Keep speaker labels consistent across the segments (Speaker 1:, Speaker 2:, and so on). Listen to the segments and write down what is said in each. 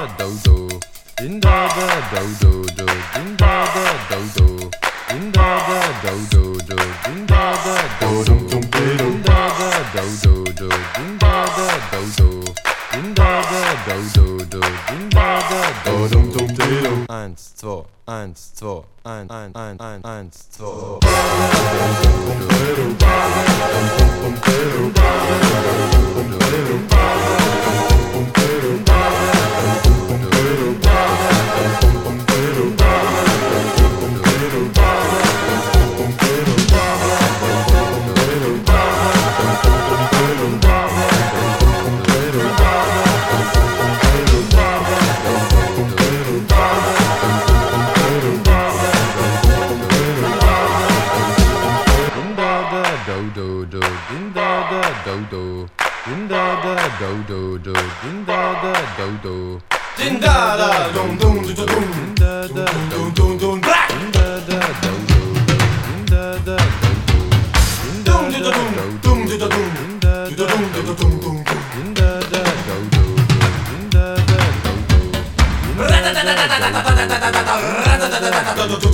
Speaker 1: 的豆豆，金他的豆豆豆，金他的豆豆，金他的豆豆豆，金他的豆豆，金他的豆豆豆，金他的豆豆，金他的豆豆豆，金他的豆豆豆。Eins, zwei, eins, zwei, ein, ein, ein, ein, eins, zwei. Do, din da da do do, Din da da
Speaker 2: dum dum dum dum dum
Speaker 1: din da da do
Speaker 2: dum dum dum brak
Speaker 1: din da da do do do, din da da do do, din da da
Speaker 2: dum
Speaker 1: do
Speaker 2: dum
Speaker 1: do,
Speaker 2: dum dum
Speaker 1: din da da
Speaker 2: dum
Speaker 1: do
Speaker 2: dum dum dum dum
Speaker 1: din da da do do do, din da da do do, din da da do do,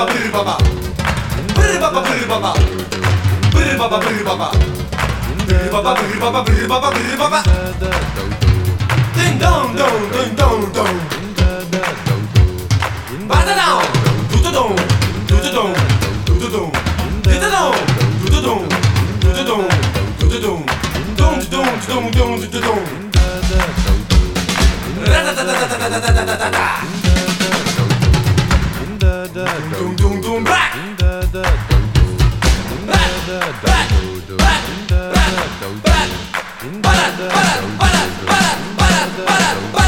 Speaker 2: baba brr baba Brr baba brr baba Brr baba brr baba Brr baba brr baba brr baba brr baba
Speaker 1: do do.
Speaker 2: Ding dong dong ding dong dong
Speaker 1: Din da da do do.
Speaker 2: Bada dong Du du dong Du du dong Du du dong Du du dong Du du dong Du du dong dong Dong dong dong dong dong
Speaker 1: da da do do.
Speaker 2: Da da da da da da da da da da dum dum dum
Speaker 1: back da da dum dum da da dum dum da da dum dum da da
Speaker 3: dum dum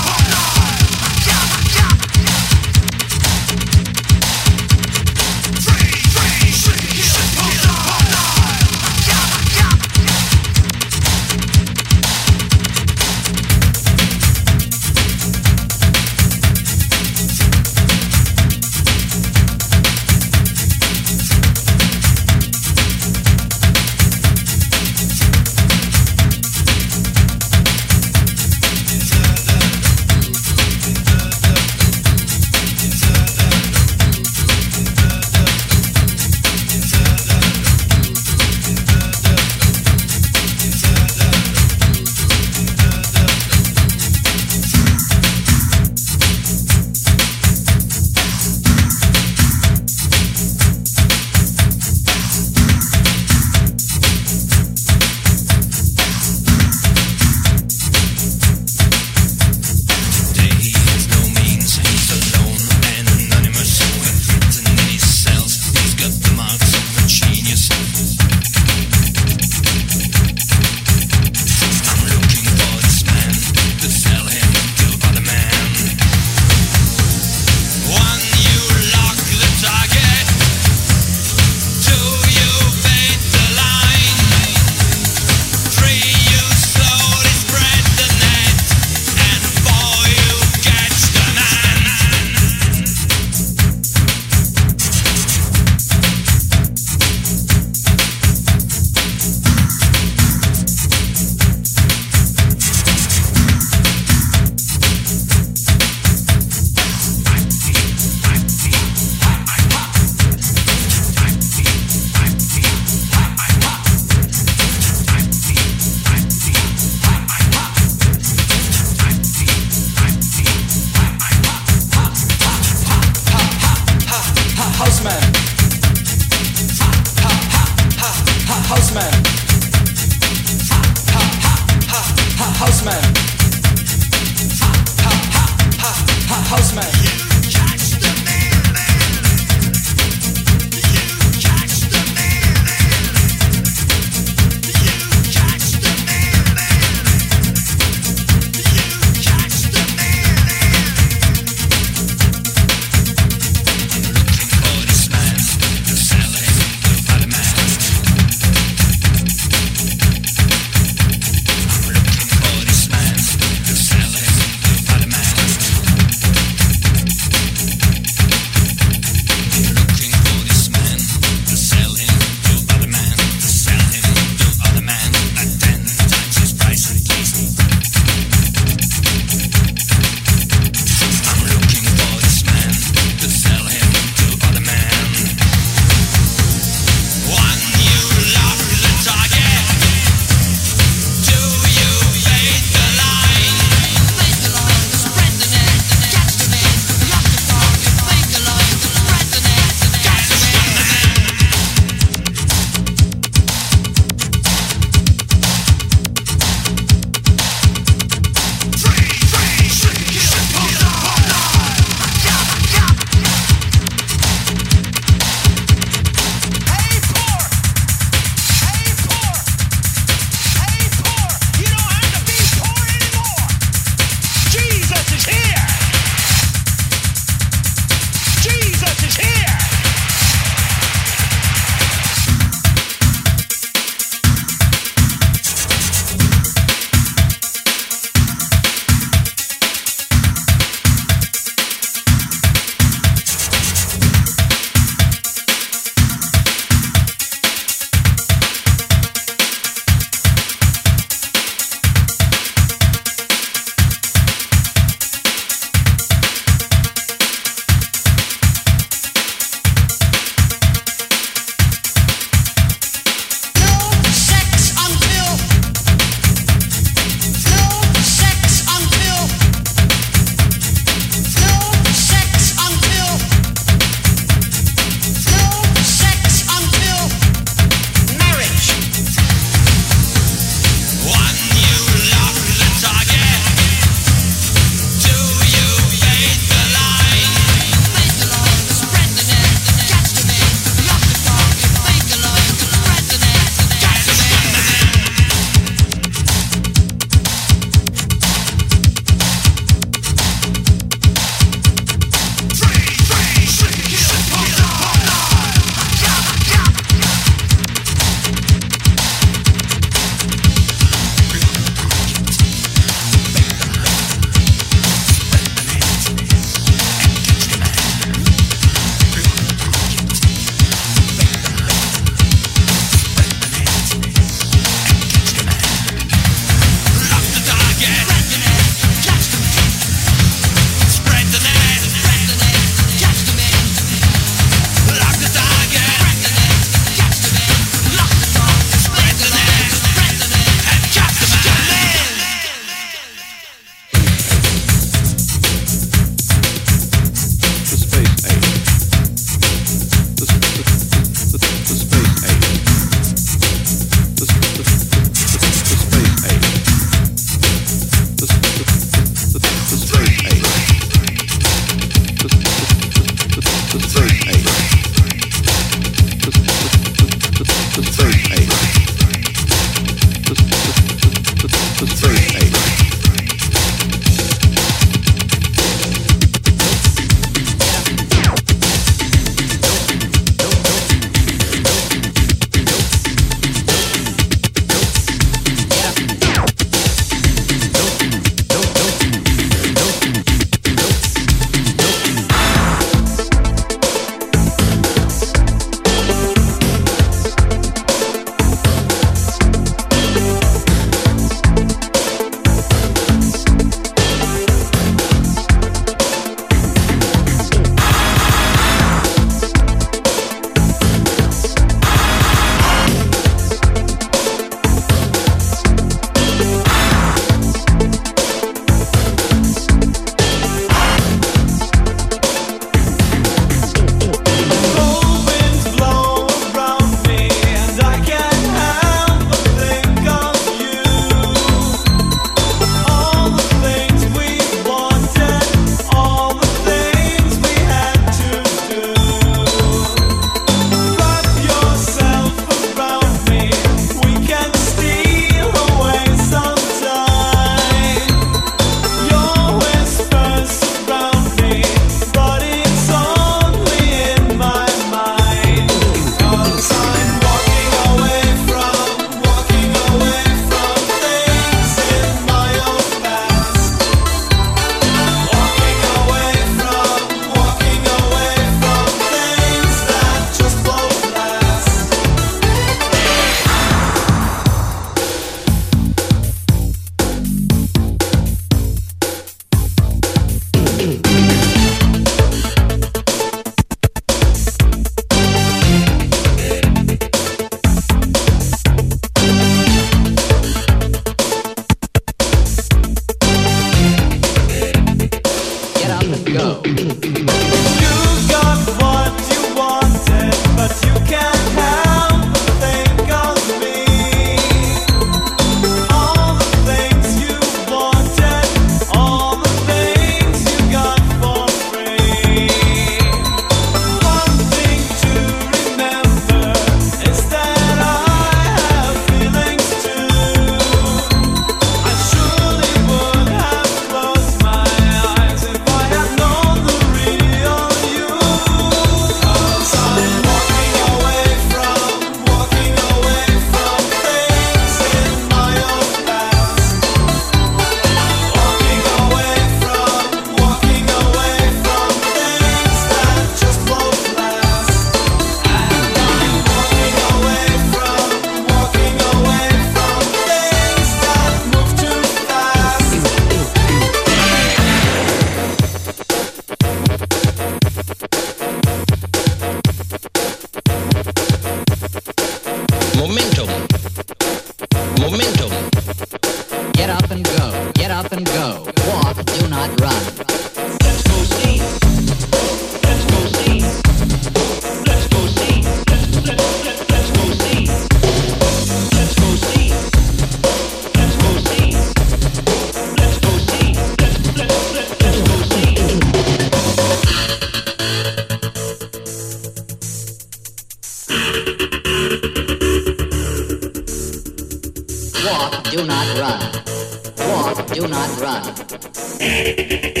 Speaker 3: Thank you.